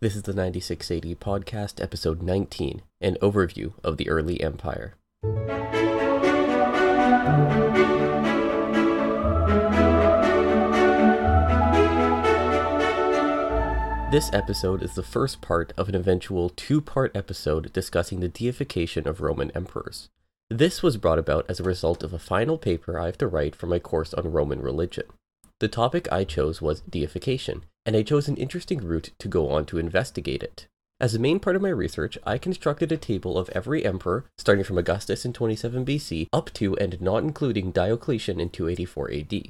This is the 96 AD podcast, episode 19, an overview of the early empire. This episode is the first part of an eventual two part episode discussing the deification of Roman emperors. This was brought about as a result of a final paper I have to write for my course on Roman religion. The topic I chose was deification, and I chose an interesting route to go on to investigate it. As a main part of my research, I constructed a table of every emperor, starting from Augustus in 27 BC up to and not including Diocletian in 284 AD.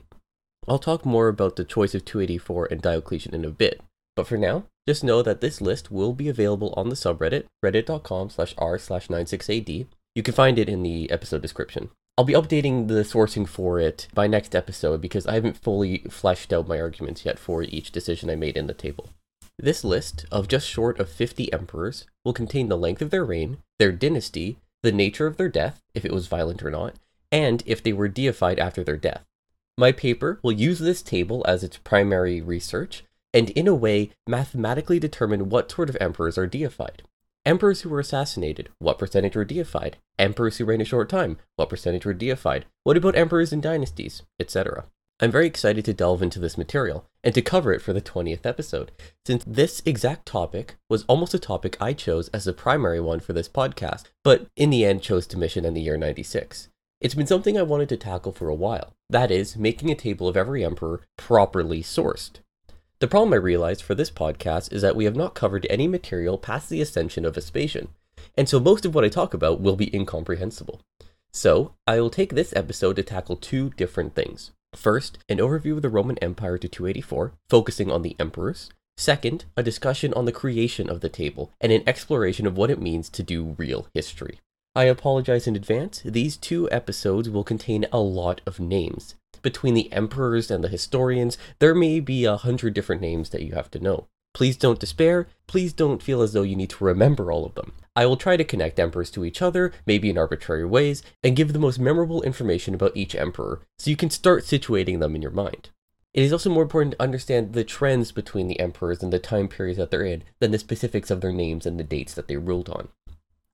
I'll talk more about the choice of 284 and Diocletian in a bit, but for now, just know that this list will be available on the subreddit, reddit.com slash r slash 96ad. You can find it in the episode description. I'll be updating the sourcing for it by next episode because I haven't fully fleshed out my arguments yet for each decision I made in the table. This list of just short of 50 emperors will contain the length of their reign, their dynasty, the nature of their death, if it was violent or not, and if they were deified after their death. My paper will use this table as its primary research, and in a way mathematically determine what sort of emperors are deified. Emperors who were assassinated, what percentage were deified? Emperors who reigned a short time, what percentage were deified? What about emperors and dynasties, etc.? I'm very excited to delve into this material and to cover it for the 20th episode, since this exact topic was almost a topic I chose as the primary one for this podcast, but in the end chose to mission in the year 96. It's been something I wanted to tackle for a while. That is, making a table of every emperor properly sourced. The problem I realized for this podcast is that we have not covered any material past the ascension of Vespasian, and so most of what I talk about will be incomprehensible. So, I will take this episode to tackle two different things. First, an overview of the Roman Empire to 284, focusing on the emperors. Second, a discussion on the creation of the table and an exploration of what it means to do real history. I apologize in advance, these two episodes will contain a lot of names, between the emperors and the historians, there may be a hundred different names that you have to know. Please don't despair. Please don't feel as though you need to remember all of them. I will try to connect emperors to each other, maybe in arbitrary ways, and give the most memorable information about each emperor so you can start situating them in your mind. It is also more important to understand the trends between the emperors and the time periods that they're in than the specifics of their names and the dates that they ruled on.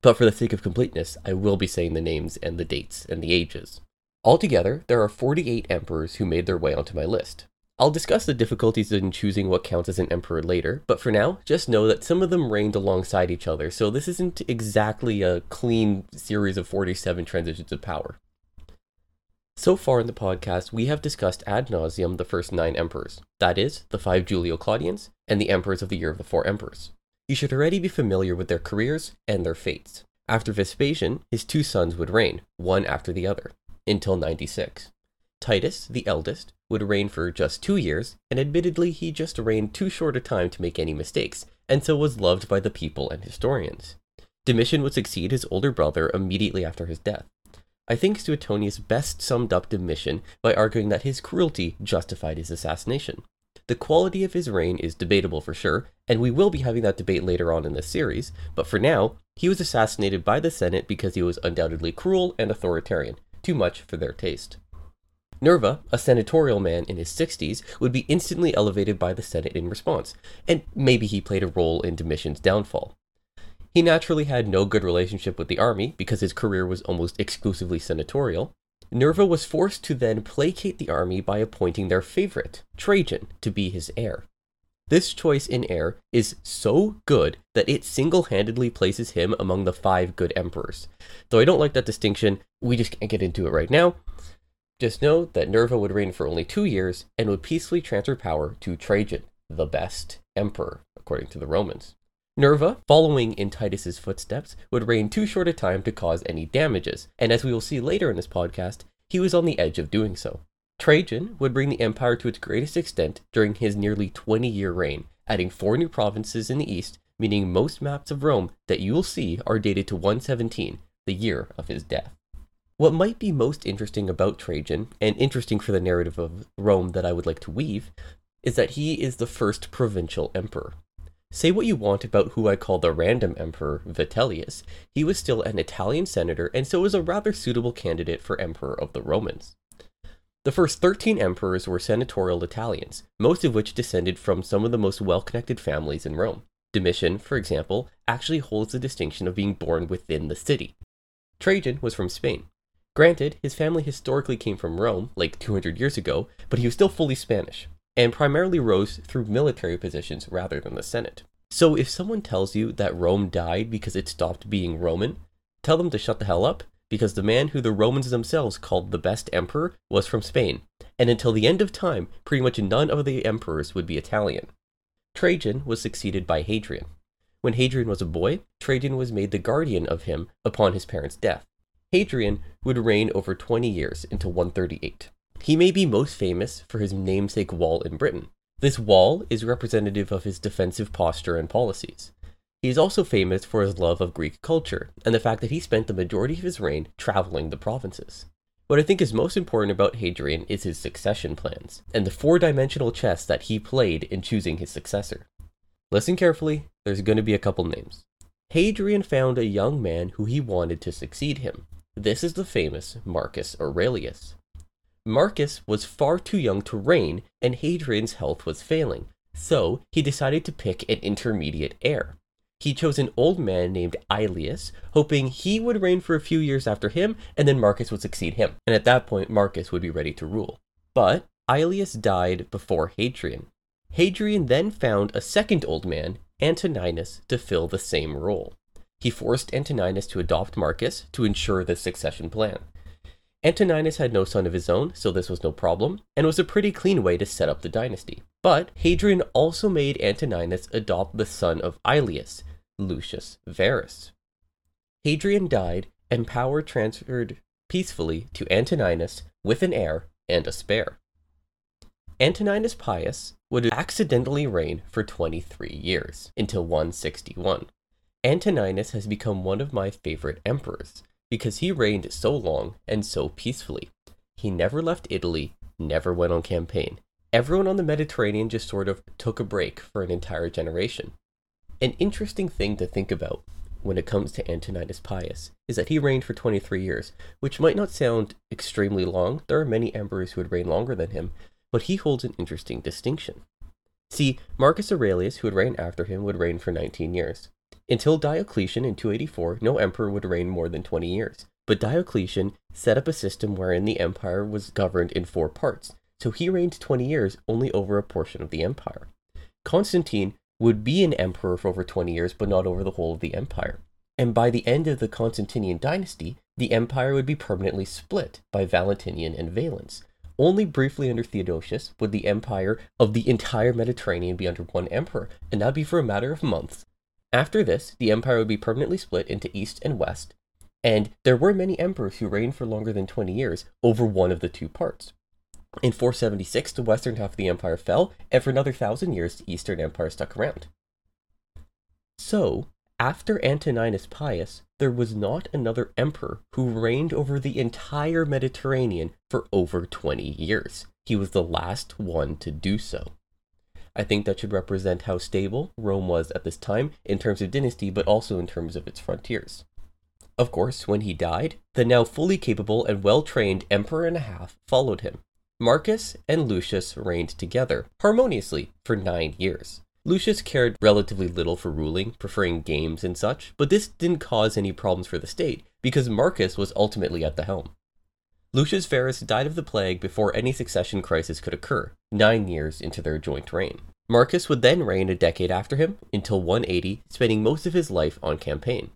But for the sake of completeness, I will be saying the names and the dates and the ages. Altogether, there are 48 emperors who made their way onto my list. I'll discuss the difficulties in choosing what counts as an emperor later, but for now, just know that some of them reigned alongside each other, so this isn't exactly a clean series of 47 transitions of power. So far in the podcast, we have discussed ad nauseum the first nine emperors, that is, the five Julio Claudians and the emperors of the Year of the Four Emperors. You should already be familiar with their careers and their fates. After Vespasian, his two sons would reign, one after the other until 96. Titus, the eldest, would reign for just two years, and admittedly he just reigned too short a time to make any mistakes, and so was loved by the people and historians. Domitian would succeed his older brother immediately after his death. I think Suetonius best summed up Domitian by arguing that his cruelty justified his assassination. The quality of his reign is debatable for sure, and we will be having that debate later on in this series, but for now, he was assassinated by the Senate because he was undoubtedly cruel and authoritarian, too much for their taste. Nerva, a senatorial man in his 60s, would be instantly elevated by the Senate in response, and maybe he played a role in Domitian's downfall. He naturally had no good relationship with the army because his career was almost exclusively senatorial. Nerva was forced to then placate the army by appointing their favorite, Trajan, to be his heir. This choice in heir is so good that it single handedly places him among the five good emperors. Though I don't like that distinction, we just can't get into it right now. Just know that Nerva would reign for only two years and would peacefully transfer power to Trajan, the best emperor, according to the Romans. Nerva, following in Titus's footsteps, would reign too short a time to cause any damages, and as we will see later in this podcast, he was on the edge of doing so. Trajan would bring the empire to its greatest extent during his nearly 20 year reign, adding four new provinces in the east, meaning most maps of Rome that you will see are dated to 117, the year of his death. What might be most interesting about Trajan, and interesting for the narrative of Rome that I would like to weave, is that he is the first provincial emperor. Say what you want about who I call the random emperor, Vitellius, he was still an Italian senator and so was a rather suitable candidate for emperor of the Romans. The first 13 emperors were senatorial Italians, most of which descended from some of the most well connected families in Rome. Domitian, for example, actually holds the distinction of being born within the city. Trajan was from Spain. Granted, his family historically came from Rome, like 200 years ago, but he was still fully Spanish, and primarily rose through military positions rather than the Senate. So if someone tells you that Rome died because it stopped being Roman, tell them to shut the hell up, because the man who the Romans themselves called the best emperor was from Spain, and until the end of time, pretty much none of the emperors would be Italian. Trajan was succeeded by Hadrian. When Hadrian was a boy, Trajan was made the guardian of him upon his parents' death. Hadrian would reign over 20 years until 138. He may be most famous for his namesake wall in Britain. This wall is representative of his defensive posture and policies. He is also famous for his love of Greek culture and the fact that he spent the majority of his reign traveling the provinces. What I think is most important about Hadrian is his succession plans, and the four dimensional chess that he played in choosing his successor. Listen carefully, there's going to be a couple names. Hadrian found a young man who he wanted to succeed him. This is the famous Marcus Aurelius. Marcus was far too young to reign, and Hadrian's health was failing, so he decided to pick an intermediate heir he chose an old man named Aelius, hoping he would reign for a few years after him, and then Marcus would succeed him. And at that point, Marcus would be ready to rule. But Aelius died before Hadrian. Hadrian then found a second old man, Antoninus, to fill the same role. He forced Antoninus to adopt Marcus to ensure the succession plan. Antoninus had no son of his own, so this was no problem, and was a pretty clean way to set up the dynasty. But Hadrian also made Antoninus adopt the son of Aelius, Lucius Verus. Hadrian died, and power transferred peacefully to Antoninus with an heir and a spare. Antoninus Pius would accidentally reign for 23 years, until 161. Antoninus has become one of my favorite emperors, because he reigned so long and so peacefully. He never left Italy, never went on campaign. Everyone on the Mediterranean just sort of took a break for an entire generation. An interesting thing to think about when it comes to Antoninus Pius is that he reigned for 23 years, which might not sound extremely long. There are many emperors who would reign longer than him, but he holds an interesting distinction. See, Marcus Aurelius, who would reign after him, would reign for 19 years. Until Diocletian in 284, no emperor would reign more than 20 years. But Diocletian set up a system wherein the empire was governed in four parts, so he reigned 20 years only over a portion of the empire. Constantine would be an emperor for over 20 years, but not over the whole of the empire. And by the end of the Constantinian dynasty, the empire would be permanently split by Valentinian and Valens. Only briefly under Theodosius would the empire of the entire Mediterranean be under one emperor, and that'd be for a matter of months. After this, the empire would be permanently split into east and west, and there were many emperors who reigned for longer than 20 years over one of the two parts. In 476, the western half of the empire fell, and for another thousand years, the eastern empire stuck around. So, after Antoninus Pius, there was not another emperor who reigned over the entire Mediterranean for over 20 years. He was the last one to do so. I think that should represent how stable Rome was at this time in terms of dynasty, but also in terms of its frontiers. Of course, when he died, the now fully capable and well trained emperor and a half followed him. Marcus and Lucius reigned together, harmoniously, for nine years. Lucius cared relatively little for ruling, preferring games and such, but this didn't cause any problems for the state, because Marcus was ultimately at the helm. Lucius Verus died of the plague before any succession crisis could occur, nine years into their joint reign. Marcus would then reign a decade after him, until 180, spending most of his life on campaign.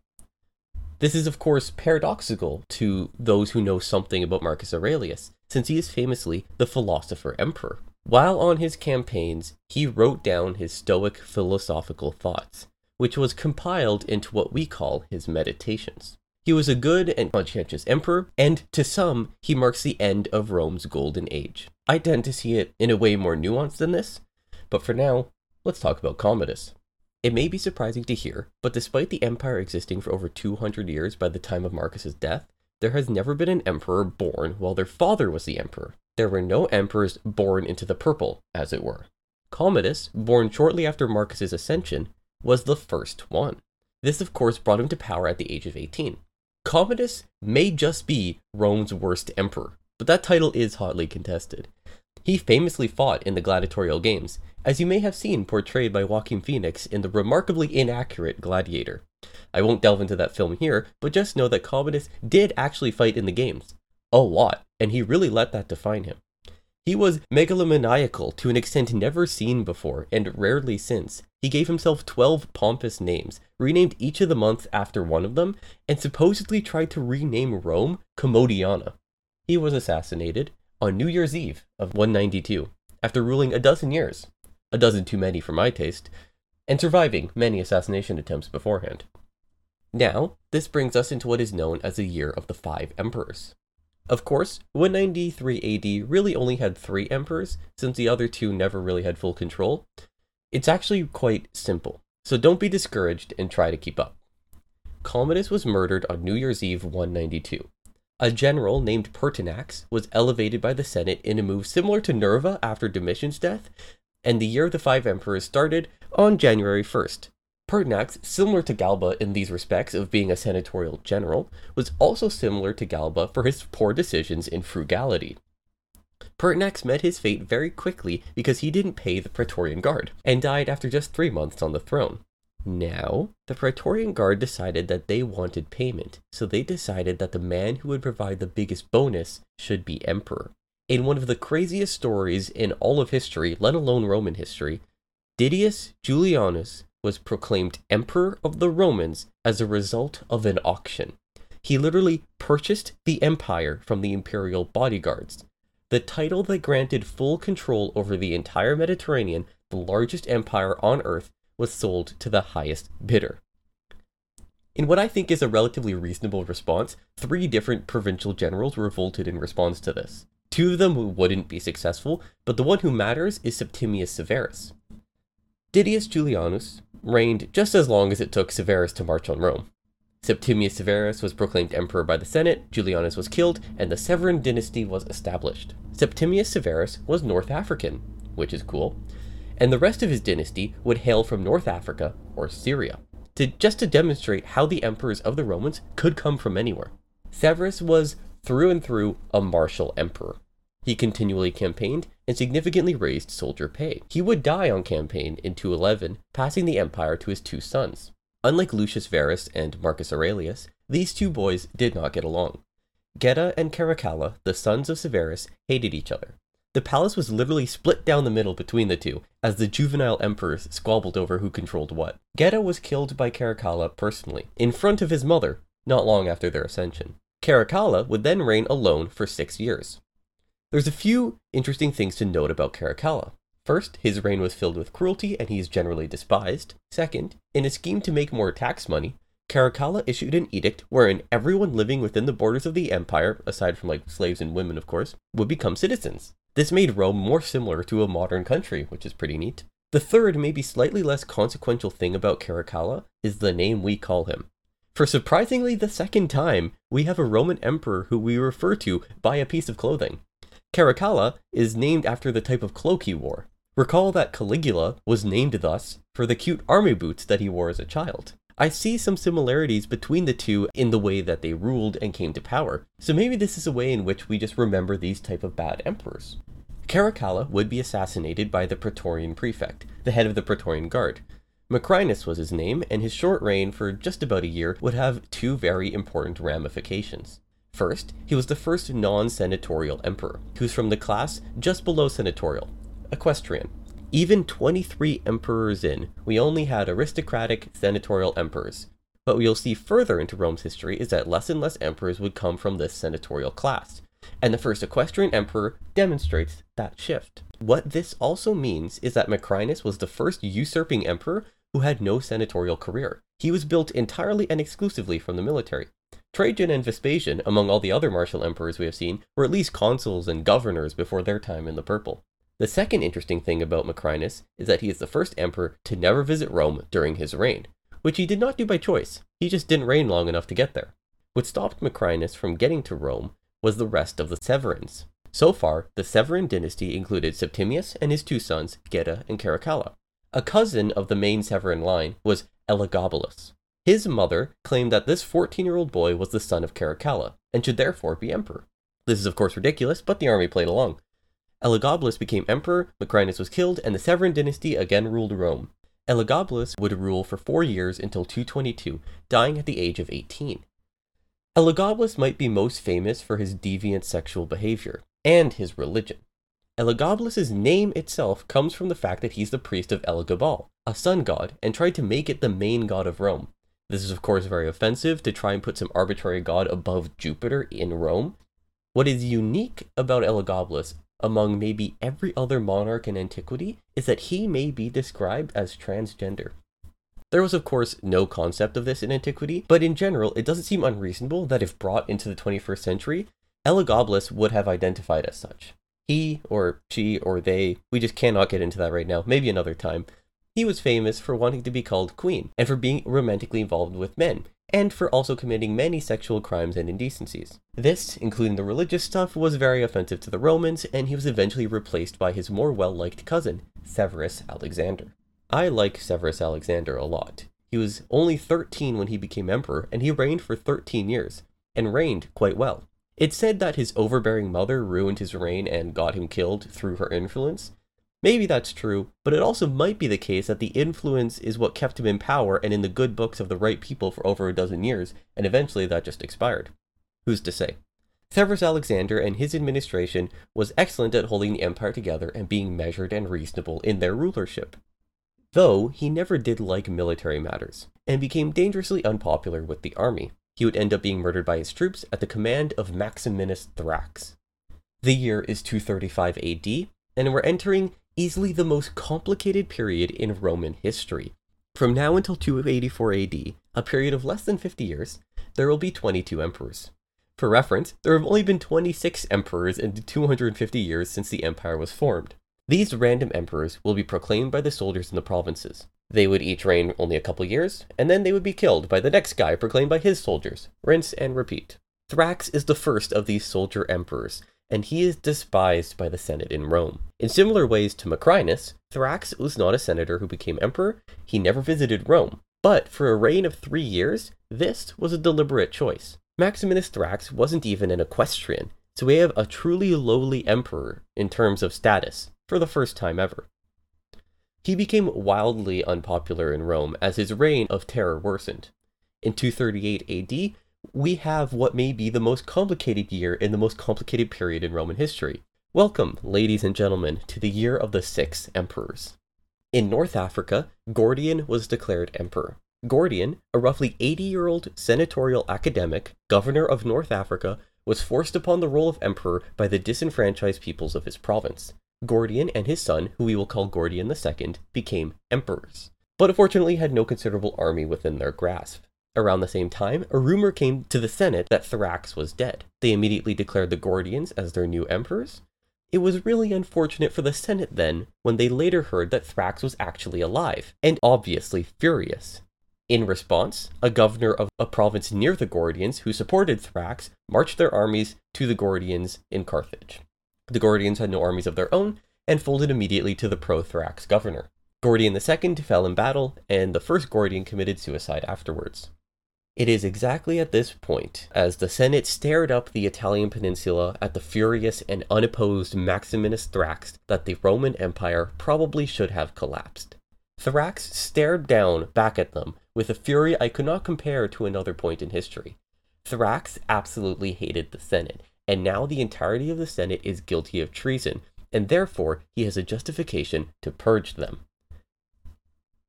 This is, of course, paradoxical to those who know something about Marcus Aurelius, since he is famously the philosopher emperor. While on his campaigns, he wrote down his Stoic philosophical thoughts, which was compiled into what we call his meditations. He was a good and conscientious emperor, and to some, he marks the end of Rome's golden age. I tend to see it in a way more nuanced than this, but for now, let's talk about Commodus. It may be surprising to hear, but despite the empire existing for over 200 years by the time of Marcus's death, there has never been an emperor born while their father was the emperor. There were no emperors born into the purple, as it were. Commodus, born shortly after Marcus's ascension, was the first one. This, of course, brought him to power at the age of 18. Commodus may just be Rome's worst emperor, but that title is hotly contested. He famously fought in the gladiatorial games, as you may have seen portrayed by Joaquin Phoenix in the remarkably inaccurate Gladiator. I won't delve into that film here, but just know that Commodus did actually fight in the games. A lot, and he really let that define him. He was megalomaniacal to an extent never seen before and rarely since. He gave himself 12 pompous names, renamed each of the months after one of them, and supposedly tried to rename Rome Commodiana. He was assassinated on New Year's Eve of 192, after ruling a dozen years, a dozen too many for my taste, and surviving many assassination attempts beforehand. Now, this brings us into what is known as the Year of the Five Emperors. Of course, 193 AD really only had three emperors, since the other two never really had full control. It's actually quite simple, so don't be discouraged and try to keep up. Commodus was murdered on New Year's Eve 192. A general named Pertinax was elevated by the Senate in a move similar to Nerva after Domitian's death, and the Year of the Five Emperors started on January 1st, Pertinax, similar to Galba in these respects of being a senatorial general, was also similar to Galba for his poor decisions in frugality. Pertinax met his fate very quickly because he didn't pay the Praetorian Guard, and died after just three months on the throne. Now, the Praetorian Guard decided that they wanted payment, so they decided that the man who would provide the biggest bonus should be emperor. In one of the craziest stories in all of history, let alone Roman history, Didius Julianus was proclaimed Emperor of the Romans as a result of an auction. He literally purchased the empire from the imperial bodyguards. The title that granted full control over the entire Mediterranean, the largest empire on earth, was sold to the highest bidder. In what I think is a relatively reasonable response, three different provincial generals revolted in response to this. Two of them wouldn't be successful, but the one who matters is Septimius Severus. Didius Julianus reigned just as long as it took Severus to march on Rome. Septimius Severus was proclaimed emperor by the Senate, Julianus was killed, and the Severan dynasty was established. Septimius Severus was North African, which is cool, and the rest of his dynasty would hail from North Africa or Syria, to, just to demonstrate how the emperors of the Romans could come from anywhere. Severus was through and through a martial emperor. He continually campaigned and significantly raised soldier pay. He would die on campaign in 211, passing the empire to his two sons. Unlike Lucius Verus and Marcus Aurelius, these two boys did not get along. Geta and Caracalla, the sons of Severus, hated each other. The palace was literally split down the middle between the two, as the juvenile emperors squabbled over who controlled what. Geta was killed by Caracalla personally, in front of his mother, not long after their ascension. Caracalla would then reign alone for six years. There's a few interesting things to note about Caracalla. First, his reign was filled with cruelty and he is generally despised. Second, in a scheme to make more tax money, Caracalla issued an edict wherein everyone living within the borders of the empire, aside from like slaves and women, of course, would become citizens. This made Rome more similar to a modern country, which is pretty neat. The third, maybe slightly less consequential thing about Caracalla is the name we call him. For surprisingly the second time, we have a Roman emperor who we refer to by a piece of clothing. Caracalla is named after the type of cloak he wore. Recall that Caligula was named thus for the cute army boots that he wore as a child. I see some similarities between the two in the way that they ruled and came to power, so maybe this is a way in which we just remember these type of bad emperors. Caracalla would be assassinated by the Praetorian prefect, the head of the Praetorian Guard. Macrinus was his name, and his short reign for just about a year would have two very important ramifications. First, he was the first non senatorial emperor, who's from the class just below senatorial, equestrian. Even 23 emperors in, we only had aristocratic senatorial emperors. What we'll see further into Rome's history is that less and less emperors would come from this senatorial class, and the first equestrian emperor demonstrates that shift. What this also means is that Macrinus was the first usurping emperor who had no senatorial career. He was built entirely and exclusively from the military. Trajan and Vespasian, among all the other martial emperors we have seen, were at least consuls and governors before their time in the purple. The second interesting thing about Macrinus is that he is the first emperor to never visit Rome during his reign, which he did not do by choice, he just didn't reign long enough to get there. What stopped Macrinus from getting to Rome was the rest of the Severans. So far, the Severan dynasty included Septimius and his two sons, Geta and Caracalla. A cousin of the main Severan line was Elagabalus. His mother claimed that this 14 year old boy was the son of Caracalla, and should therefore be emperor. This is of course ridiculous, but the army played along. Elagabalus became emperor, Macrinus was killed, and the Severan dynasty again ruled Rome. Elagabalus would rule for four years until 222, dying at the age of 18. Elagabalus might be most famous for his deviant sexual behavior and his religion. Elagabalus's name itself comes from the fact that he's the priest of Elagabal, a sun god, and tried to make it the main god of Rome. This is, of course, very offensive to try and put some arbitrary god above Jupiter in Rome. What is unique about Elagabalus among maybe every other monarch in antiquity is that he may be described as transgender. There was, of course, no concept of this in antiquity, but in general, it doesn't seem unreasonable that if brought into the 21st century, Elagabalus would have identified as such. He, or she, or they, we just cannot get into that right now, maybe another time. He was famous for wanting to be called queen, and for being romantically involved with men, and for also committing many sexual crimes and indecencies. This, including the religious stuff, was very offensive to the Romans, and he was eventually replaced by his more well liked cousin, Severus Alexander. I like Severus Alexander a lot. He was only 13 when he became emperor, and he reigned for 13 years, and reigned quite well. It's said that his overbearing mother ruined his reign and got him killed through her influence. Maybe that's true, but it also might be the case that the influence is what kept him in power and in the good books of the right people for over a dozen years, and eventually that just expired. Who's to say? Severus Alexander and his administration was excellent at holding the empire together and being measured and reasonable in their rulership. Though he never did like military matters, and became dangerously unpopular with the army he would end up being murdered by his troops at the command of Maximinus Thrax. The year is 235 AD, and we're entering easily the most complicated period in Roman history. From now until 284 AD, a period of less than 50 years, there will be 22 emperors. For reference, there have only been 26 emperors in 250 years since the empire was formed. These random emperors will be proclaimed by the soldiers in the provinces. They would each reign only a couple years, and then they would be killed by the next guy proclaimed by his soldiers. Rinse and repeat. Thrax is the first of these soldier emperors, and he is despised by the Senate in Rome. In similar ways to Macrinus, Thrax was not a senator who became emperor, he never visited Rome. But for a reign of three years, this was a deliberate choice. Maximinus Thrax wasn't even an equestrian, so we have a truly lowly emperor in terms of status, for the first time ever. He became wildly unpopular in Rome as his reign of terror worsened. In 238 AD, we have what may be the most complicated year in the most complicated period in Roman history. Welcome, ladies and gentlemen, to the year of the six emperors. In North Africa, Gordian was declared emperor. Gordian, a roughly 80 year old senatorial academic, governor of North Africa, was forced upon the role of emperor by the disenfranchised peoples of his province. Gordian and his son, who we will call Gordian II, became emperors, but unfortunately had no considerable army within their grasp. Around the same time, a rumor came to the Senate that Thrax was dead. They immediately declared the Gordians as their new emperors. It was really unfortunate for the Senate then when they later heard that Thrax was actually alive, and obviously furious. In response, a governor of a province near the Gordians who supported Thrax marched their armies to the Gordians in Carthage. The Gordians had no armies of their own and folded immediately to the pro Thrax governor. Gordian II fell in battle, and the first Gordian committed suicide afterwards. It is exactly at this point, as the Senate stared up the Italian peninsula at the furious and unopposed Maximinus Thrax, that the Roman Empire probably should have collapsed. Thrax stared down back at them with a fury I could not compare to another point in history. Thrax absolutely hated the Senate, and now the entirety of the Senate is guilty of treason, and therefore he has a justification to purge them.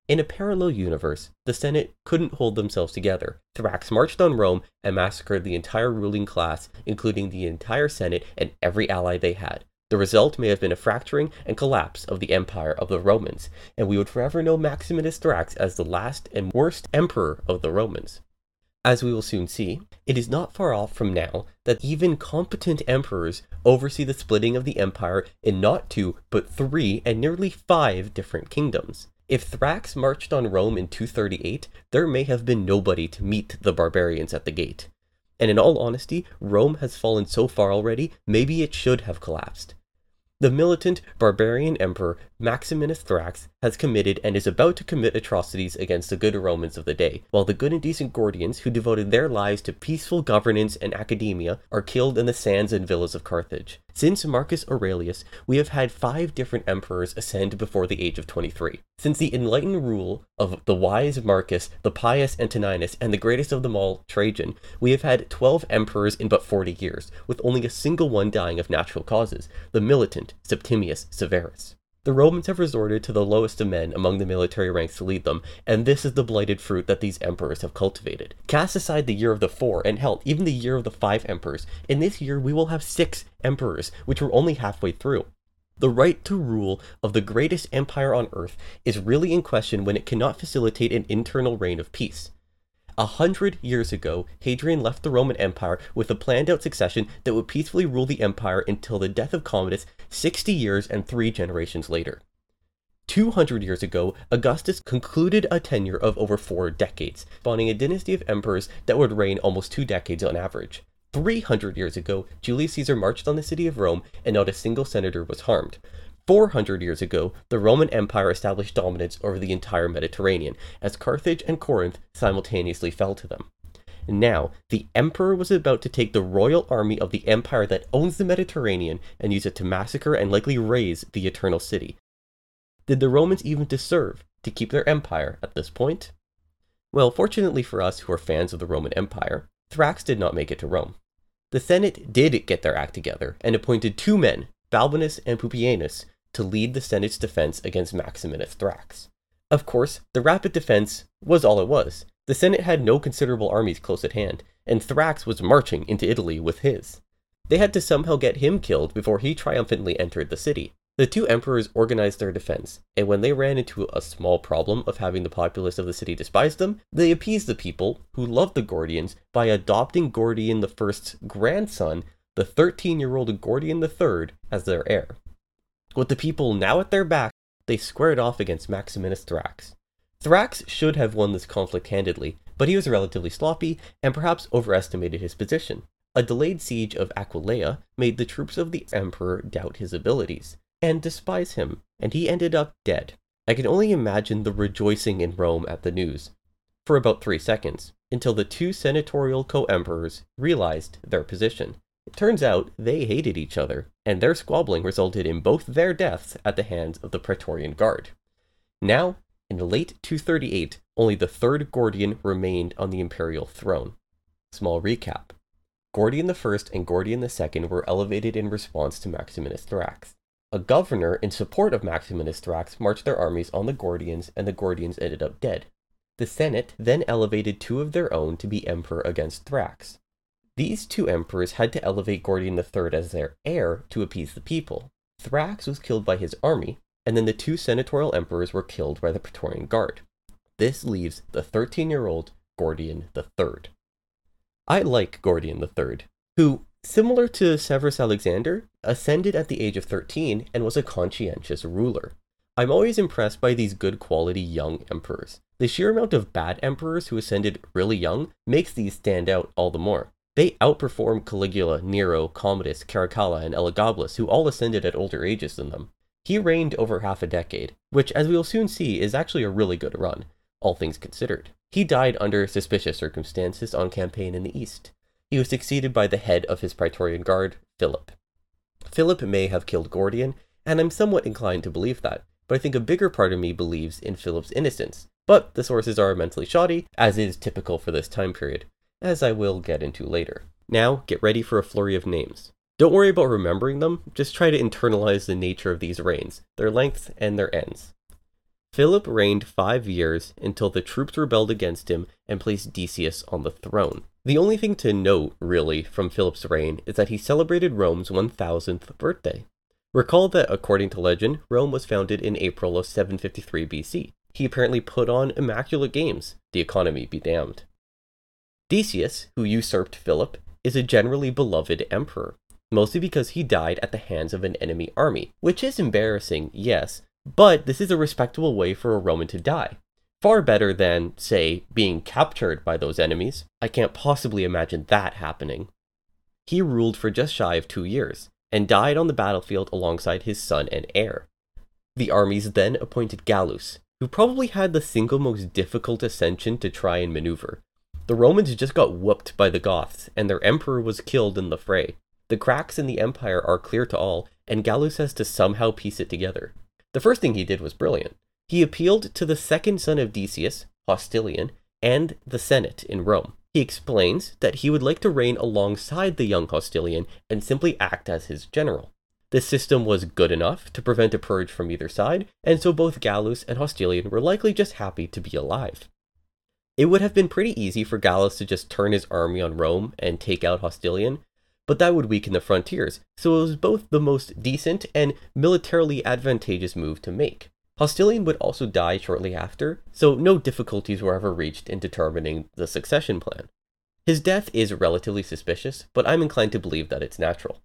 In a parallel universe, the Senate couldn't hold themselves together. Thrax marched on Rome and massacred the entire ruling class, including the entire Senate and every ally they had. The result may have been a fracturing and collapse of the empire of the Romans, and we would forever know Maximinus Thrax as the last and worst emperor of the Romans. As we will soon see, it is not far off from now that even competent emperors oversee the splitting of the empire in not two, but three and nearly five different kingdoms. If Thrax marched on Rome in 238, there may have been nobody to meet the barbarians at the gate. And in all honesty, Rome has fallen so far already, maybe it should have collapsed. The militant, barbarian emperor Maximinus Thrax has committed and is about to commit atrocities against the good Romans of the day, while the good and decent Gordians who devoted their lives to peaceful governance and academia are killed in the sands and villas of Carthage. Since Marcus Aurelius, we have had five different emperors ascend before the age of 23. Since the enlightened rule of the wise Marcus, the pious Antoninus, and the greatest of them all, Trajan, we have had 12 emperors in but 40 years, with only a single one dying of natural causes, the militant Septimius Severus. The Romans have resorted to the lowest of men among the military ranks to lead them, and this is the blighted fruit that these emperors have cultivated. Cast aside the year of the four, and hell, even the year of the five emperors, in this year we will have six emperors, which we're only halfway through. The right to rule of the greatest empire on earth is really in question when it cannot facilitate an internal reign of peace. A hundred years ago, Hadrian left the Roman Empire with a planned out succession that would peacefully rule the empire until the death of Commodus 60 years and three generations later. 200 years ago, Augustus concluded a tenure of over four decades, spawning a dynasty of emperors that would reign almost two decades on average. 300 years ago, Julius Caesar marched on the city of Rome and not a single senator was harmed. 400 years ago, the Roman Empire established dominance over the entire Mediterranean, as Carthage and Corinth simultaneously fell to them. Now, the emperor was about to take the royal army of the empire that owns the Mediterranean and use it to massacre and likely raze the eternal city. Did the Romans even deserve to keep their empire at this point? Well, fortunately for us who are fans of the Roman Empire, Thrax did not make it to Rome. The Senate did get their act together and appointed two men, Balbinus and Pupienus, to lead the Senate's defense against Maximinus Thrax. Of course, the rapid defense was all it was. The Senate had no considerable armies close at hand, and Thrax was marching into Italy with his. They had to somehow get him killed before he triumphantly entered the city. The two emperors organized their defense, and when they ran into a small problem of having the populace of the city despise them, they appeased the people, who loved the Gordians, by adopting Gordian I's grandson, the 13 year old Gordian III, as their heir. With the people now at their back, they squared off against Maximinus Thrax. Thrax should have won this conflict handedly, but he was relatively sloppy and perhaps overestimated his position. A delayed siege of Aquileia made the troops of the emperor doubt his abilities and despise him, and he ended up dead. I can only imagine the rejoicing in Rome at the news for about three seconds, until the two senatorial co emperors realized their position. It turns out they hated each other, and their squabbling resulted in both their deaths at the hands of the Praetorian Guard. Now, in late 238, only the third Gordian remained on the imperial throne. Small recap. Gordian I and Gordian II were elevated in response to Maximinus Thrax. A governor in support of Maximinus Thrax marched their armies on the Gordians, and the Gordians ended up dead. The Senate then elevated two of their own to be emperor against Thrax. These two emperors had to elevate Gordian III as their heir to appease the people. Thrax was killed by his army, and then the two senatorial emperors were killed by the Praetorian Guard. This leaves the 13 year old Gordian III. I like Gordian III, who, similar to Severus Alexander, ascended at the age of 13 and was a conscientious ruler. I'm always impressed by these good quality young emperors. The sheer amount of bad emperors who ascended really young makes these stand out all the more. They outperform Caligula, Nero, Commodus, Caracalla, and Elagabalus, who all ascended at older ages than them. He reigned over half a decade, which, as we will soon see, is actually a really good run, all things considered. He died under suspicious circumstances on campaign in the east. He was succeeded by the head of his Praetorian Guard, Philip. Philip may have killed Gordian, and I'm somewhat inclined to believe that, but I think a bigger part of me believes in Philip's innocence. But the sources are immensely shoddy, as is typical for this time period as I will get into later. Now, get ready for a flurry of names. Don't worry about remembering them, just try to internalize the nature of these reigns, their lengths, and their ends. Philip reigned five years until the troops rebelled against him and placed Decius on the throne. The only thing to note, really, from Philip's reign is that he celebrated Rome's 1000th birthday. Recall that, according to legend, Rome was founded in April of 753 BC. He apparently put on immaculate games, the economy be damned. Decius, who usurped Philip, is a generally beloved emperor, mostly because he died at the hands of an enemy army, which is embarrassing, yes, but this is a respectable way for a Roman to die. Far better than, say, being captured by those enemies. I can't possibly imagine that happening. He ruled for just shy of two years, and died on the battlefield alongside his son and heir. The armies then appointed Gallus, who probably had the single most difficult ascension to try and maneuver. The Romans just got whooped by the Goths, and their emperor was killed in the fray. The cracks in the empire are clear to all, and Gallus has to somehow piece it together. The first thing he did was brilliant. He appealed to the second son of Decius, Hostilian, and the Senate in Rome. He explains that he would like to reign alongside the young Hostilian and simply act as his general. This system was good enough to prevent a purge from either side, and so both Gallus and Hostilian were likely just happy to be alive. It would have been pretty easy for Gallus to just turn his army on Rome and take out Hostilian, but that would weaken the frontiers, so it was both the most decent and militarily advantageous move to make. Hostilian would also die shortly after, so no difficulties were ever reached in determining the succession plan. His death is relatively suspicious, but I'm inclined to believe that it's natural.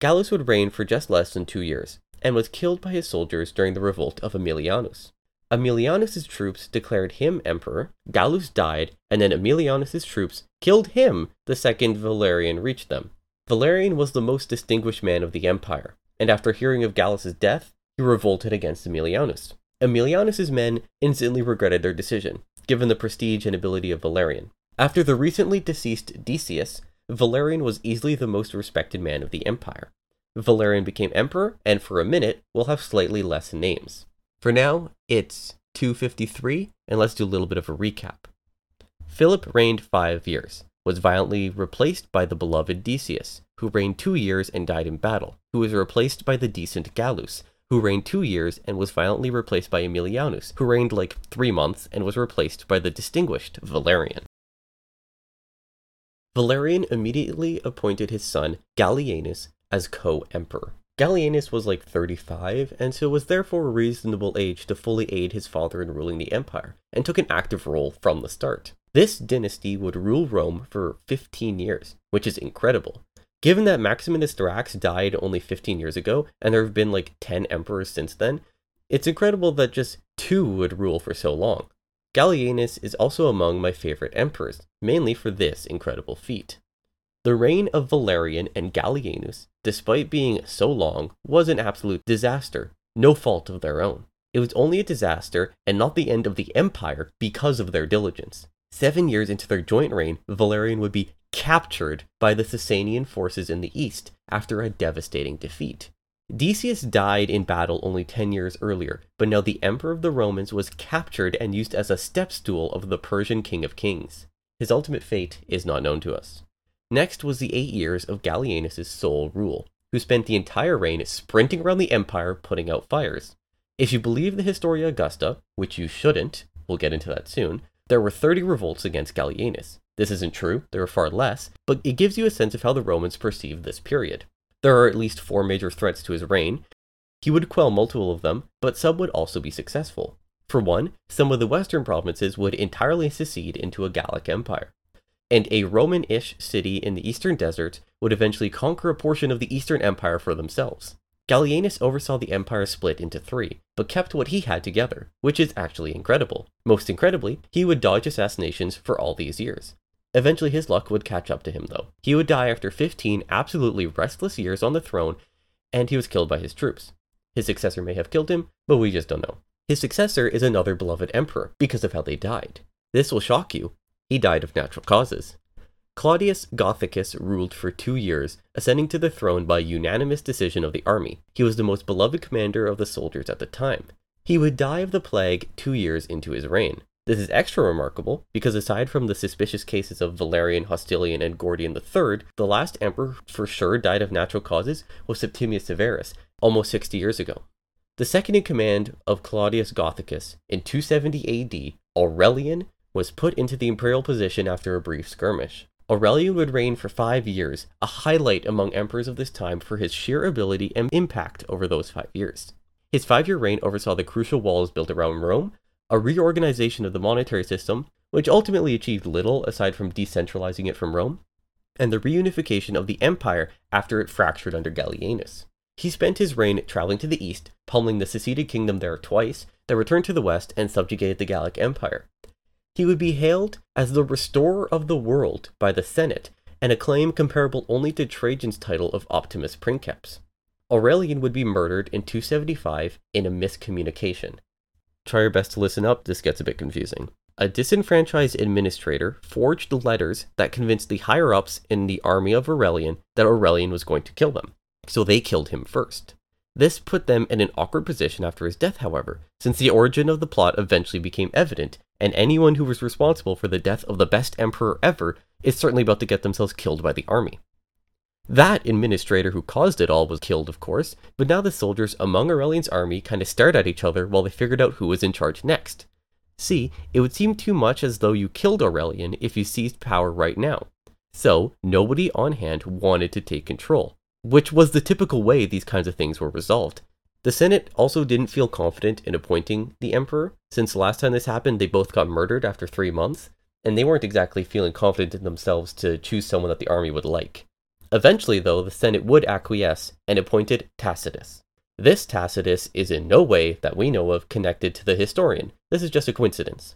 Gallus would reign for just less than two years, and was killed by his soldiers during the revolt of Aemilianus. Aemilianus's troops declared him emperor, Gallus died, and then Aemilianus's troops killed him the second Valerian reached them. Valerian was the most distinguished man of the empire, and after hearing of Gallus's death, he revolted against Aemilianus. Aemilianus's men instantly regretted their decision, given the prestige and ability of Valerian. After the recently deceased Decius, Valerian was easily the most respected man of the empire. Valerian became emperor, and for a minute, we'll have slightly less names. For now, it's 253, and let's do a little bit of a recap. Philip reigned five years, was violently replaced by the beloved Decius, who reigned two years and died in battle, who was replaced by the decent Gallus, who reigned two years and was violently replaced by Aemilianus, who reigned like three months and was replaced by the distinguished Valerian. Valerian immediately appointed his son Gallienus as co emperor. Gallienus was like 35, and so was therefore a reasonable age to fully aid his father in ruling the empire, and took an active role from the start. This dynasty would rule Rome for 15 years, which is incredible. Given that Maximinus Thrax died only 15 years ago, and there have been like 10 emperors since then, it's incredible that just two would rule for so long. Gallienus is also among my favorite emperors, mainly for this incredible feat. The reign of Valerian and Gallienus, despite being so long, was an absolute disaster, no fault of their own. It was only a disaster and not the end of the empire because of their diligence. Seven years into their joint reign, Valerian would be captured by the Sasanian forces in the east after a devastating defeat. Decius died in battle only 10 years earlier, but now the Emperor of the Romans was captured and used as a step stool of the Persian King of Kings. His ultimate fate is not known to us. Next was the eight years of Gallienus' sole rule, who spent the entire reign sprinting around the empire putting out fires. If you believe the Historia Augusta, which you shouldn't, we'll get into that soon, there were 30 revolts against Gallienus. This isn't true, there are far less, but it gives you a sense of how the Romans perceived this period. There are at least four major threats to his reign. He would quell multiple of them, but some would also be successful. For one, some of the western provinces would entirely secede into a Gallic empire. And a Roman ish city in the eastern desert would eventually conquer a portion of the eastern empire for themselves. Gallienus oversaw the empire split into three, but kept what he had together, which is actually incredible. Most incredibly, he would dodge assassinations for all these years. Eventually, his luck would catch up to him, though. He would die after 15 absolutely restless years on the throne, and he was killed by his troops. His successor may have killed him, but we just don't know. His successor is another beloved emperor because of how they died. This will shock you. He died of natural causes. Claudius Gothicus ruled for two years, ascending to the throne by unanimous decision of the army. He was the most beloved commander of the soldiers at the time. He would die of the plague two years into his reign. This is extra remarkable because aside from the suspicious cases of Valerian, Hostilian, and Gordian III, the last emperor for sure died of natural causes was Septimius Severus, almost 60 years ago. The second in command of Claudius Gothicus in 270 AD, Aurelian, was put into the imperial position after a brief skirmish. Aurelian would reign for five years, a highlight among emperors of this time for his sheer ability and impact over those five years. His five year reign oversaw the crucial walls built around Rome, a reorganization of the monetary system, which ultimately achieved little aside from decentralizing it from Rome, and the reunification of the empire after it fractured under Gallienus. He spent his reign traveling to the east, pummeling the seceded kingdom there twice, then returned to the west and subjugated the Gallic Empire. He would be hailed as the restorer of the world by the Senate, and a claim comparable only to Trajan's title of Optimus Princeps. Aurelian would be murdered in 275 in a miscommunication. Try your best to listen up, this gets a bit confusing. A disenfranchised administrator forged letters that convinced the higher ups in the army of Aurelian that Aurelian was going to kill them, so they killed him first. This put them in an awkward position after his death, however, since the origin of the plot eventually became evident, and anyone who was responsible for the death of the best emperor ever is certainly about to get themselves killed by the army. That administrator who caused it all was killed, of course, but now the soldiers among Aurelian's army kind of stared at each other while they figured out who was in charge next. See, it would seem too much as though you killed Aurelian if you seized power right now. So, nobody on hand wanted to take control which was the typical way these kinds of things were resolved. The Senate also didn't feel confident in appointing the emperor, since last time this happened, they both got murdered after three months, and they weren't exactly feeling confident in themselves to choose someone that the army would like. Eventually, though, the Senate would acquiesce and appointed Tacitus. This Tacitus is in no way that we know of connected to the historian. This is just a coincidence.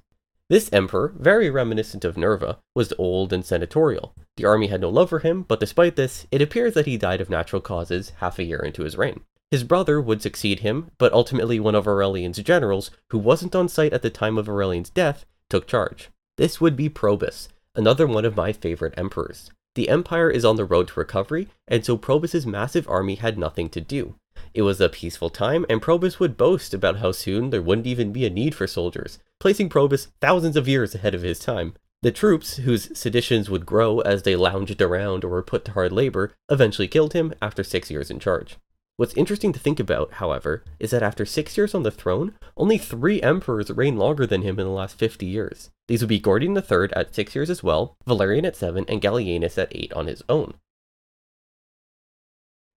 This emperor, very reminiscent of Nerva, was old and senatorial. The army had no love for him, but despite this, it appears that he died of natural causes half a year into his reign. His brother would succeed him, but ultimately one of Aurelian's generals, who wasn't on site at the time of Aurelian's death, took charge. This would be Probus, another one of my favorite emperors. The empire is on the road to recovery, and so Probus's massive army had nothing to do. It was a peaceful time, and Probus would boast about how soon there wouldn't even be a need for soldiers, placing Probus thousands of years ahead of his time. The troops, whose seditions would grow as they lounged around or were put to hard labor, eventually killed him after six years in charge. What's interesting to think about, however, is that after six years on the throne, only three emperors reigned longer than him in the last 50 years. These would be Gordian III at six years as well, Valerian at seven, and Gallienus at eight on his own.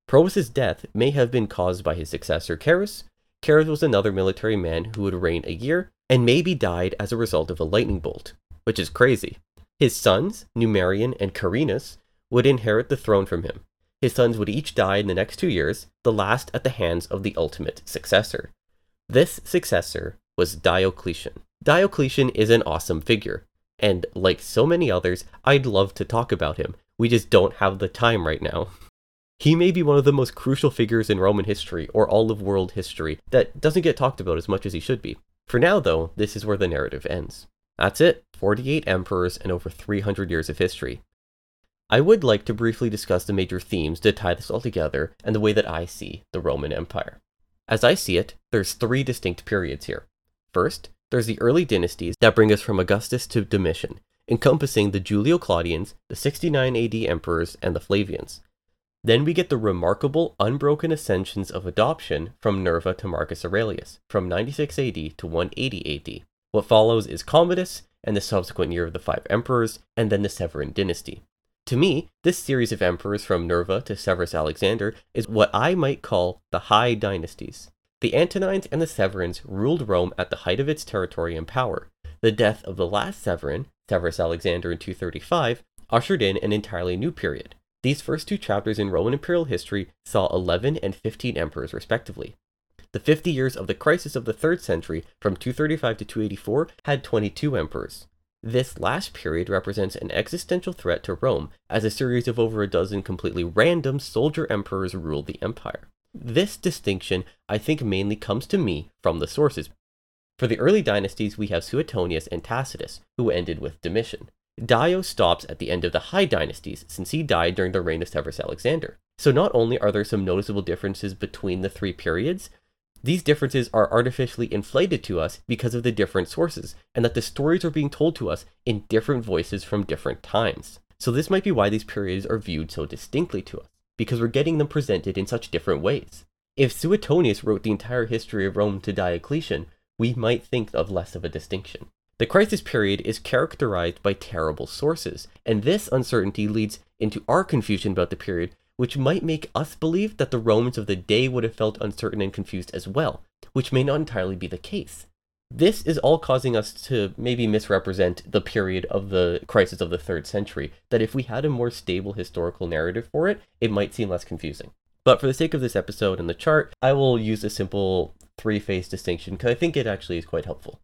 Probus's death may have been caused by his successor Carus. Carus was another military man who would reign a year and maybe died as a result of a lightning bolt, which is crazy. His sons, Numerian and Carinus, would inherit the throne from him. His sons would each die in the next two years, the last at the hands of the ultimate successor. This successor was Diocletian. Diocletian is an awesome figure, and like so many others, I'd love to talk about him. We just don't have the time right now. He may be one of the most crucial figures in Roman history or all of world history that doesn't get talked about as much as he should be. For now, though, this is where the narrative ends. That's it 48 emperors and over 300 years of history. I would like to briefly discuss the major themes to tie this all together and the way that I see the Roman Empire. As I see it, there's three distinct periods here. First, there's the early dynasties that bring us from Augustus to Domitian, encompassing the Julio Claudians, the 69 AD emperors, and the Flavians. Then we get the remarkable unbroken ascensions of adoption from Nerva to Marcus Aurelius, from 96 AD to 180 AD. What follows is Commodus, and the subsequent year of the five emperors, and then the Severan dynasty. To me, this series of emperors from Nerva to Severus Alexander is what I might call the High Dynasties. The Antonines and the Severans ruled Rome at the height of its territory and power. The death of the last Severan, Severus Alexander in 235, ushered in an entirely new period. These first two chapters in Roman imperial history saw 11 and 15 emperors respectively. The 50 years of the crisis of the 3rd century, from 235 to 284, had 22 emperors. This last period represents an existential threat to Rome, as a series of over a dozen completely random soldier emperors ruled the empire. This distinction, I think, mainly comes to me from the sources. For the early dynasties, we have Suetonius and Tacitus, who ended with Domitian. Dio stops at the end of the High Dynasties, since he died during the reign of Severus Alexander. So not only are there some noticeable differences between the three periods, these differences are artificially inflated to us because of the different sources, and that the stories are being told to us in different voices from different times. So this might be why these periods are viewed so distinctly to us, because we're getting them presented in such different ways. If Suetonius wrote the entire history of Rome to Diocletian, we might think of less of a distinction. The crisis period is characterized by terrible sources, and this uncertainty leads into our confusion about the period, which might make us believe that the Romans of the day would have felt uncertain and confused as well, which may not entirely be the case. This is all causing us to maybe misrepresent the period of the crisis of the third century, that if we had a more stable historical narrative for it, it might seem less confusing. But for the sake of this episode and the chart, I will use a simple three phase distinction because I think it actually is quite helpful.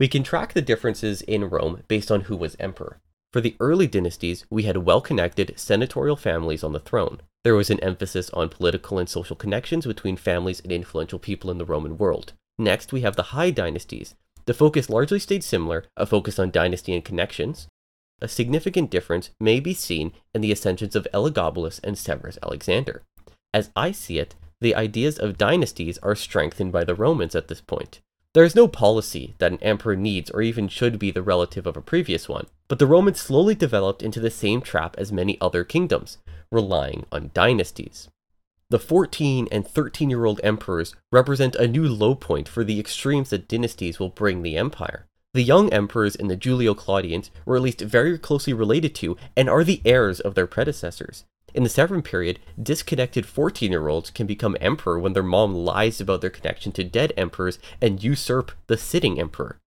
We can track the differences in Rome based on who was emperor. For the early dynasties, we had well connected senatorial families on the throne. There was an emphasis on political and social connections between families and influential people in the Roman world. Next, we have the high dynasties. The focus largely stayed similar, a focus on dynasty and connections. A significant difference may be seen in the ascensions of Elagabalus and Severus Alexander. As I see it, the ideas of dynasties are strengthened by the Romans at this point. There is no policy that an emperor needs or even should be the relative of a previous one, but the Romans slowly developed into the same trap as many other kingdoms, relying on dynasties. The 14 and 13 year old emperors represent a new low point for the extremes that dynasties will bring the empire. The young emperors in the Julio Claudians were at least very closely related to and are the heirs of their predecessors. In the Severan period, disconnected 14 year olds can become emperor when their mom lies about their connection to dead emperors and usurp the sitting emperor.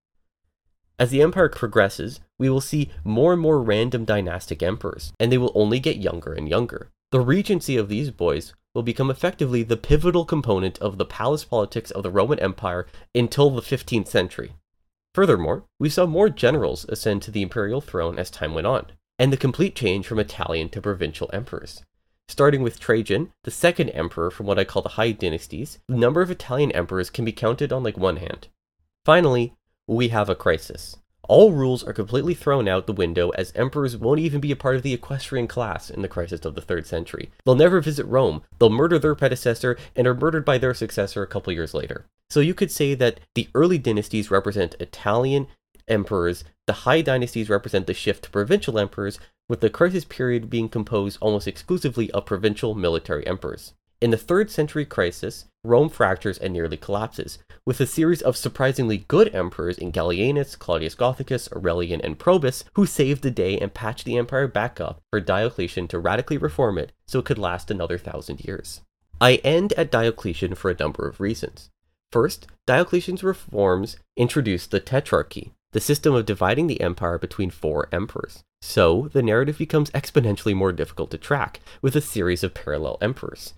As the empire progresses, we will see more and more random dynastic emperors, and they will only get younger and younger. The regency of these boys will become effectively the pivotal component of the palace politics of the Roman Empire until the 15th century. Furthermore, we saw more generals ascend to the imperial throne as time went on and the complete change from Italian to provincial emperors. Starting with Trajan, the second emperor from what I call the High Dynasties, the number of Italian emperors can be counted on like one hand. Finally, we have a crisis. All rules are completely thrown out the window as emperors won't even be a part of the equestrian class in the crisis of the 3rd century. They'll never visit Rome, they'll murder their predecessor, and are murdered by their successor a couple years later. So you could say that the early dynasties represent Italian emperors, the high dynasties represent the shift to provincial emperors, with the crisis period being composed almost exclusively of provincial military emperors. In the 3rd century crisis, Rome fractures and nearly collapses, with a series of surprisingly good emperors in Gallienus, Claudius Gothicus, Aurelian, and Probus who saved the day and patched the empire back up for Diocletian to radically reform it so it could last another thousand years. I end at Diocletian for a number of reasons. First, Diocletian's reforms introduced the Tetrarchy, the system of dividing the empire between four emperors. So, the narrative becomes exponentially more difficult to track, with a series of parallel emperors.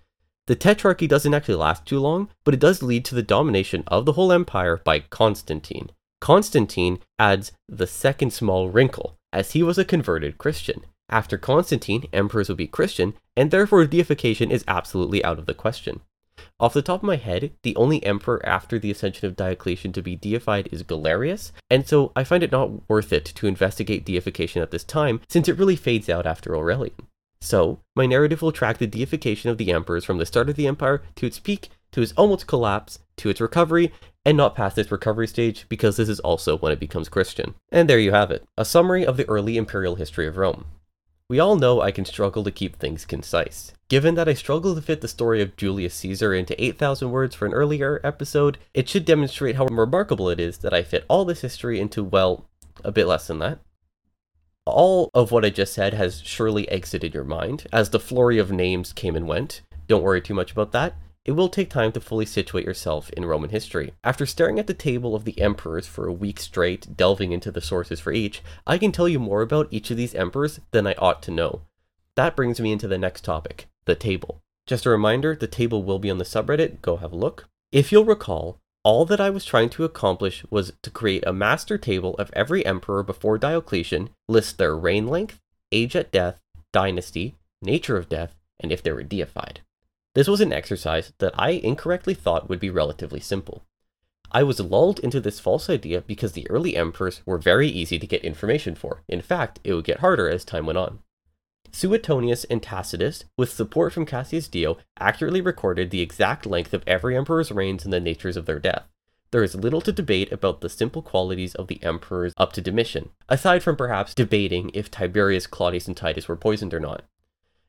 The Tetrarchy doesn't actually last too long, but it does lead to the domination of the whole empire by Constantine. Constantine adds the second small wrinkle, as he was a converted Christian. After Constantine, emperors would be Christian, and therefore deification is absolutely out of the question. Off the top of my head, the only emperor after the ascension of Diocletian to be deified is Galerius, and so I find it not worth it to investigate deification at this time, since it really fades out after Aurelian. So, my narrative will track the deification of the emperors from the start of the empire to its peak, to its almost collapse, to its recovery, and not past its recovery stage, because this is also when it becomes Christian. And there you have it, a summary of the early imperial history of Rome. We all know I can struggle to keep things concise. Given that I struggle to fit the story of Julius Caesar into 8,000 words for an earlier episode, it should demonstrate how remarkable it is that I fit all this history into, well, a bit less than that. All of what I just said has surely exited your mind, as the flurry of names came and went. Don't worry too much about that. It will take time to fully situate yourself in Roman history. After staring at the table of the emperors for a week straight, delving into the sources for each, I can tell you more about each of these emperors than I ought to know. That brings me into the next topic the table. Just a reminder the table will be on the subreddit, go have a look. If you'll recall, all that I was trying to accomplish was to create a master table of every emperor before Diocletian, list their reign length, age at death, dynasty, nature of death, and if they were deified. This was an exercise that I incorrectly thought would be relatively simple. I was lulled into this false idea because the early emperors were very easy to get information for. In fact, it would get harder as time went on. Suetonius and Tacitus, with support from Cassius Dio, accurately recorded the exact length of every emperor's reigns and the natures of their death. There is little to debate about the simple qualities of the emperors up to Domitian, aside from perhaps debating if Tiberius, Claudius, and Titus were poisoned or not.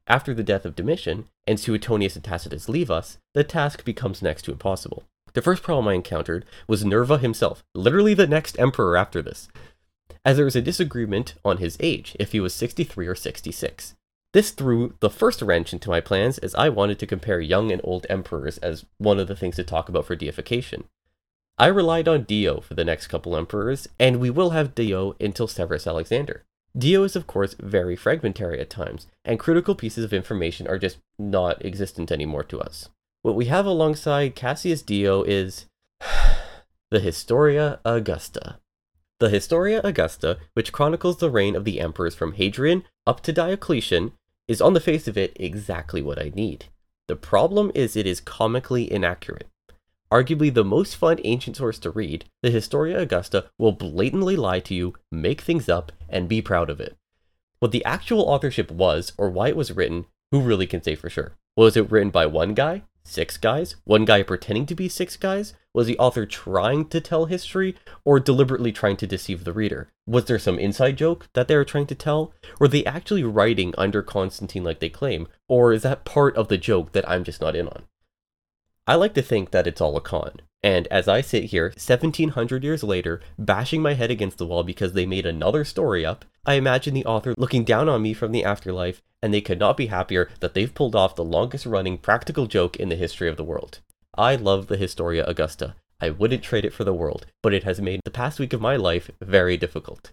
After the death of Domitian, and Suetonius and Tacitus leave us, the task becomes next to impossible. The first problem I encountered was Nerva himself, literally the next emperor after this, as there was a disagreement on his age, if he was 63 or 66. This threw the first wrench into my plans as I wanted to compare young and old emperors as one of the things to talk about for deification. I relied on Dio for the next couple emperors, and we will have Dio until Severus Alexander. Dio is, of course, very fragmentary at times, and critical pieces of information are just not existent anymore to us. What we have alongside Cassius Dio is the Historia Augusta. The Historia Augusta, which chronicles the reign of the emperors from Hadrian up to Diocletian, is on the face of it exactly what I need. The problem is it is comically inaccurate. Arguably the most fun ancient source to read, the Historia Augusta will blatantly lie to you, make things up, and be proud of it. What the actual authorship was, or why it was written, who really can say for sure? Was it written by one guy? Six guys? One guy pretending to be six guys? Was the author trying to tell history or deliberately trying to deceive the reader? Was there some inside joke that they were trying to tell? Were they actually writing under Constantine like they claim? Or is that part of the joke that I'm just not in on? I like to think that it's all a con. And as I sit here, 1700 years later, bashing my head against the wall because they made another story up, I imagine the author looking down on me from the afterlife, and they could not be happier that they've pulled off the longest running practical joke in the history of the world. I love the Historia Augusta. I wouldn't trade it for the world, but it has made the past week of my life very difficult.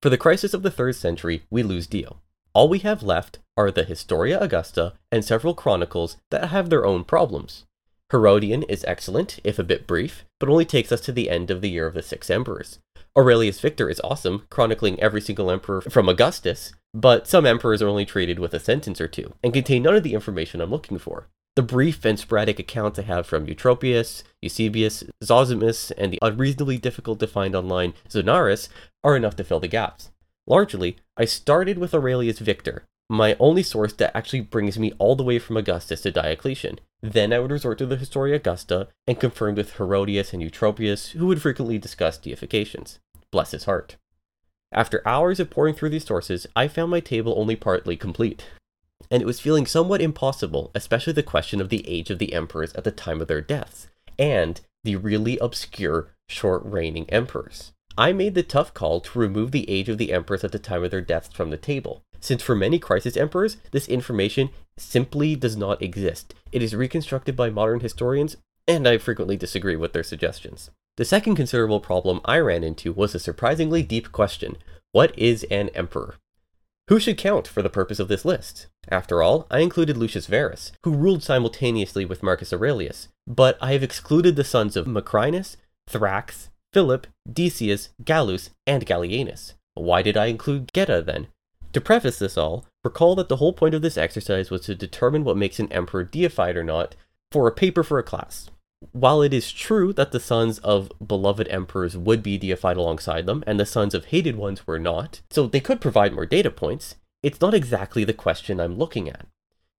For the crisis of the 3rd century, we lose Dio. All we have left are the Historia Augusta and several chronicles that have their own problems. Herodian is excellent, if a bit brief, but only takes us to the end of the year of the six emperors. Aurelius Victor is awesome, chronicling every single emperor from Augustus, but some emperors are only treated with a sentence or two, and contain none of the information I'm looking for. The brief and sporadic accounts I have from Eutropius, Eusebius, Zosimus, and the unreasonably difficult to find online Zonaras are enough to fill the gaps. Largely, I started with Aurelius Victor, my only source that actually brings me all the way from Augustus to Diocletian. Then I would resort to the Historia Augusta and confirm with Herodian and Eutropius, who would frequently discuss deifications. Bless his heart. After hours of poring through these sources, I found my table only partly complete. And it was feeling somewhat impossible, especially the question of the age of the emperors at the time of their deaths, and the really obscure short reigning emperors. I made the tough call to remove the age of the emperors at the time of their deaths from the table, since for many crisis emperors, this information simply does not exist. It is reconstructed by modern historians, and I frequently disagree with their suggestions. The second considerable problem I ran into was a surprisingly deep question What is an emperor? Who should count for the purpose of this list? After all, I included Lucius Verus, who ruled simultaneously with Marcus Aurelius, but I have excluded the sons of Macrinus, Thrax, Philip, Decius, Gallus, and Gallienus. Why did I include Geta then? To preface this all, recall that the whole point of this exercise was to determine what makes an emperor deified or not for a paper for a class. While it is true that the sons of beloved emperors would be deified alongside them, and the sons of hated ones were not, so they could provide more data points, it's not exactly the question I'm looking at.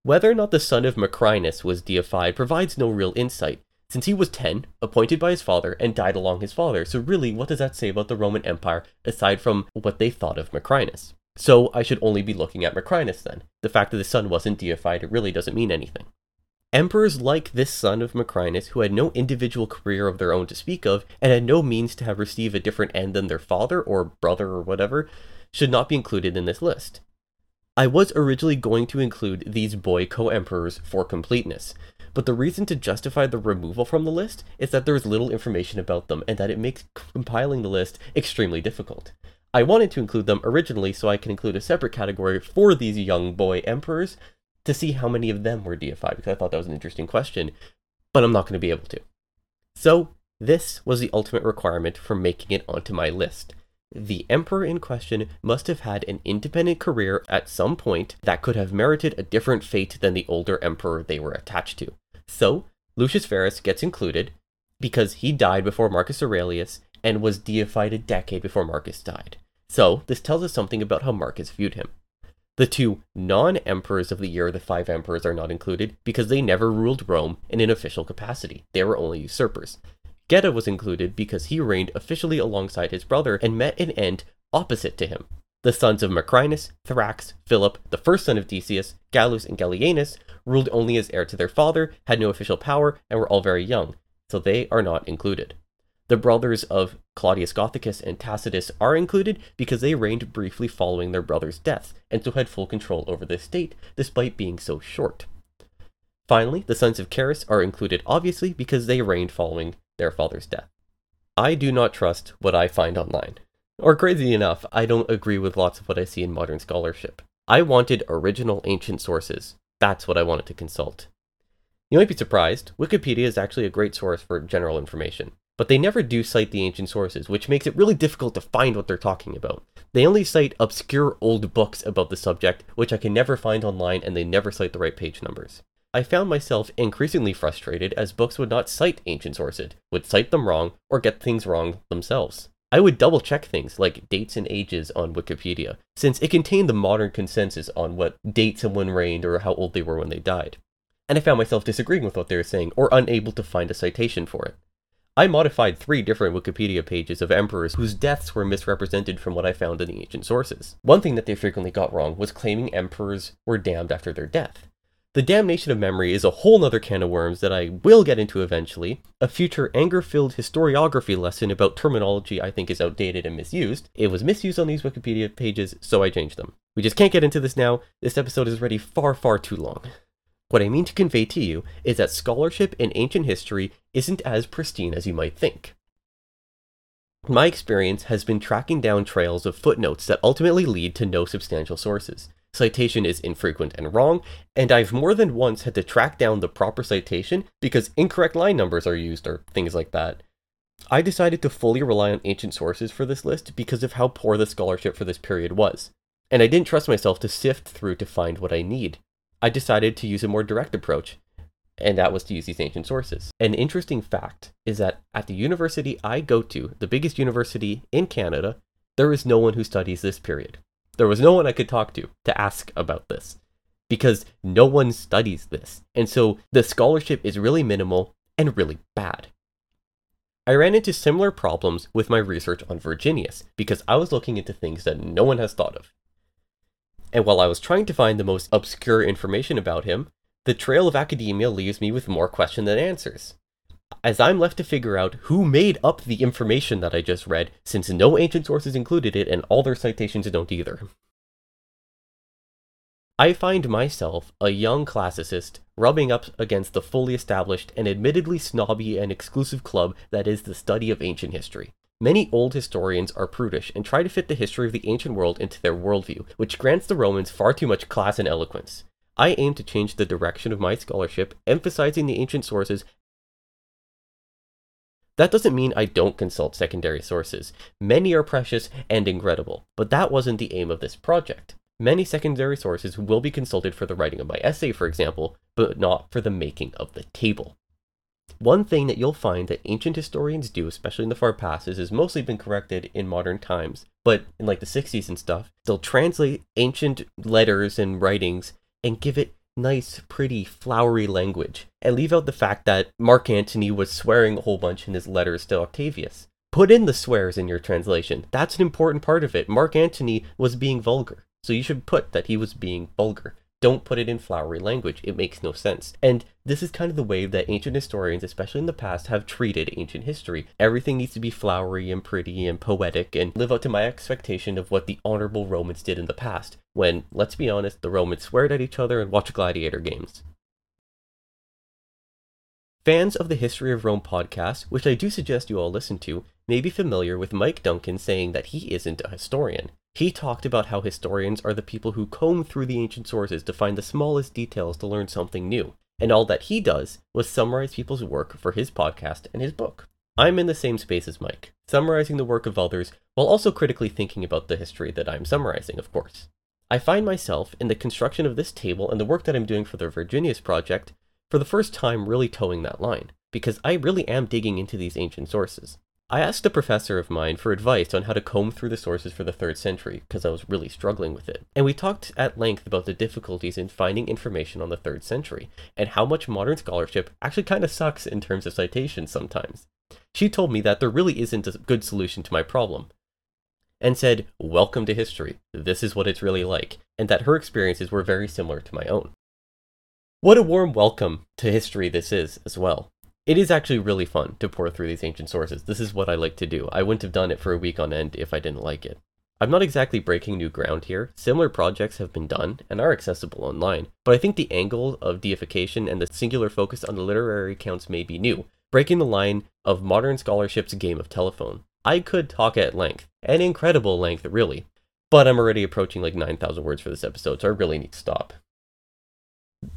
Whether or not the son of Macrinus was deified provides no real insight, since he was 10, appointed by his father, and died along his father, so really, what does that say about the Roman Empire aside from what they thought of Macrinus? So I should only be looking at Macrinus then. The fact that the son wasn't deified it really doesn't mean anything. Emperors like this son of Macrinus, who had no individual career of their own to speak of, and had no means to have received a different end than their father or brother or whatever, should not be included in this list. I was originally going to include these boy co-emperors for completeness, but the reason to justify the removal from the list is that there is little information about them and that it makes compiling the list extremely difficult. I wanted to include them originally so I can include a separate category for these young boy emperors to see how many of them were deified, because I thought that was an interesting question, but I'm not going to be able to. So, this was the ultimate requirement for making it onto my list. The emperor in question must have had an independent career at some point that could have merited a different fate than the older emperor they were attached to. So, Lucius Verus gets included because he died before Marcus Aurelius and was deified a decade before Marcus died. So, this tells us something about how Marcus viewed him. The two non emperors of the year the five emperors are not included because they never ruled Rome in an official capacity, they were only usurpers. Geta was included because he reigned officially alongside his brother and met an end opposite to him. The sons of Macrinus, Thrax, Philip, the first son of Decius, Gallus, and Gallienus ruled only as heir to their father, had no official power, and were all very young, so they are not included. The brothers of Claudius Gothicus and Tacitus are included because they reigned briefly following their brother's death, and so had full control over the state, despite being so short. Finally, the sons of Carus are included obviously because they reigned following their father's death. I do not trust what I find online. Or crazy enough, I don't agree with lots of what I see in modern scholarship. I wanted original ancient sources. That's what I wanted to consult. You might be surprised, Wikipedia is actually a great source for general information. But they never do cite the ancient sources, which makes it really difficult to find what they're talking about. They only cite obscure old books about the subject, which I can never find online, and they never cite the right page numbers. I found myself increasingly frustrated as books would not cite ancient sources, would cite them wrong, or get things wrong themselves. I would double check things like dates and ages on Wikipedia, since it contained the modern consensus on what dates someone reigned or how old they were when they died. And I found myself disagreeing with what they were saying or unable to find a citation for it. I modified three different Wikipedia pages of emperors whose deaths were misrepresented from what I found in the ancient sources. One thing that they frequently got wrong was claiming emperors were damned after their death. The damnation of memory is a whole nother can of worms that I will get into eventually. A future anger filled historiography lesson about terminology I think is outdated and misused. It was misused on these Wikipedia pages, so I changed them. We just can't get into this now. This episode is already far, far too long. What I mean to convey to you is that scholarship in ancient history isn't as pristine as you might think. My experience has been tracking down trails of footnotes that ultimately lead to no substantial sources citation is infrequent and wrong, and I've more than once had to track down the proper citation because incorrect line numbers are used or things like that. I decided to fully rely on ancient sources for this list because of how poor the scholarship for this period was, and I didn't trust myself to sift through to find what I need. I decided to use a more direct approach, and that was to use these ancient sources. An interesting fact is that at the university I go to, the biggest university in Canada, there is no one who studies this period. There was no one I could talk to to ask about this because no one studies this. And so the scholarship is really minimal and really bad. I ran into similar problems with my research on Virginius because I was looking into things that no one has thought of. And while I was trying to find the most obscure information about him, the trail of academia leaves me with more questions than answers as I'm left to figure out who made up the information that I just read, since no ancient sources included it and all their citations don't either. I find myself, a young classicist, rubbing up against the fully established and admittedly snobby and exclusive club that is the study of ancient history. Many old historians are prudish and try to fit the history of the ancient world into their worldview, which grants the Romans far too much class and eloquence. I aim to change the direction of my scholarship, emphasizing the ancient sources that doesn't mean I don't consult secondary sources. Many are precious and incredible, but that wasn't the aim of this project. Many secondary sources will be consulted for the writing of my essay, for example, but not for the making of the table. One thing that you'll find that ancient historians do, especially in the far past, is has mostly been corrected in modern times, but in like the 60s and stuff, they'll translate ancient letters and writings and give it nice, pretty, flowery language, and leave out the fact that Mark Antony was swearing a whole bunch in his letters to Octavius. Put in the swears in your translation. That's an important part of it. Mark Antony was being vulgar, so you should put that he was being vulgar. Don't put it in flowery language. It makes no sense. And this is kind of the way that ancient historians, especially in the past, have treated ancient history. Everything needs to be flowery and pretty and poetic and live up to my expectation of what the honorable Romans did in the past, when, let's be honest, the Romans sweared at each other and watched gladiator games. Fans of the History of Rome podcast, which I do suggest you all listen to, may be familiar with Mike Duncan saying that he isn't a historian. He talked about how historians are the people who comb through the ancient sources to find the smallest details to learn something new, and all that he does was summarize people's work for his podcast and his book. I'm in the same space as Mike, summarizing the work of others while also critically thinking about the history that I'm summarizing, of course. I find myself in the construction of this table and the work that I'm doing for the Virginius project for the first time really toeing that line, because I really am digging into these ancient sources. I asked a professor of mine for advice on how to comb through the sources for the third century, because I was really struggling with it. And we talked at length about the difficulties in finding information on the third century, and how much modern scholarship actually kind of sucks in terms of citations sometimes. She told me that there really isn't a good solution to my problem, and said, Welcome to history. This is what it's really like, and that her experiences were very similar to my own. What a warm welcome to history this is, as well. It is actually really fun to pour through these ancient sources. This is what I like to do. I wouldn't have done it for a week on end if I didn't like it. I'm not exactly breaking new ground here. Similar projects have been done and are accessible online, but I think the angle of deification and the singular focus on the literary accounts may be new, breaking the line of modern scholarship's game of telephone. I could talk at length, an incredible length, really, but I'm already approaching like 9,000 words for this episode, so I really need to stop.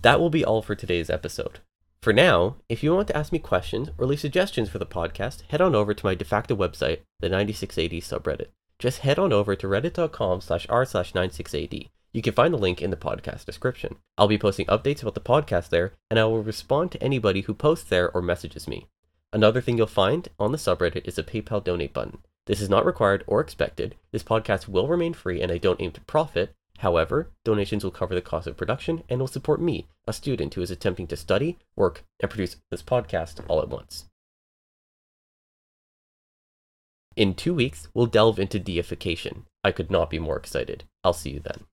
That will be all for today's episode. For now, if you want to ask me questions or leave suggestions for the podcast, head on over to my de facto website, the 96AD subreddit. Just head on over to reddit.com slash r slash 96AD. You can find the link in the podcast description. I'll be posting updates about the podcast there, and I will respond to anybody who posts there or messages me. Another thing you'll find on the subreddit is a PayPal donate button. This is not required or expected. This podcast will remain free and I don't aim to profit. However, donations will cover the cost of production and will support me, a student who is attempting to study, work, and produce this podcast all at once. In two weeks, we'll delve into deification. I could not be more excited. I'll see you then.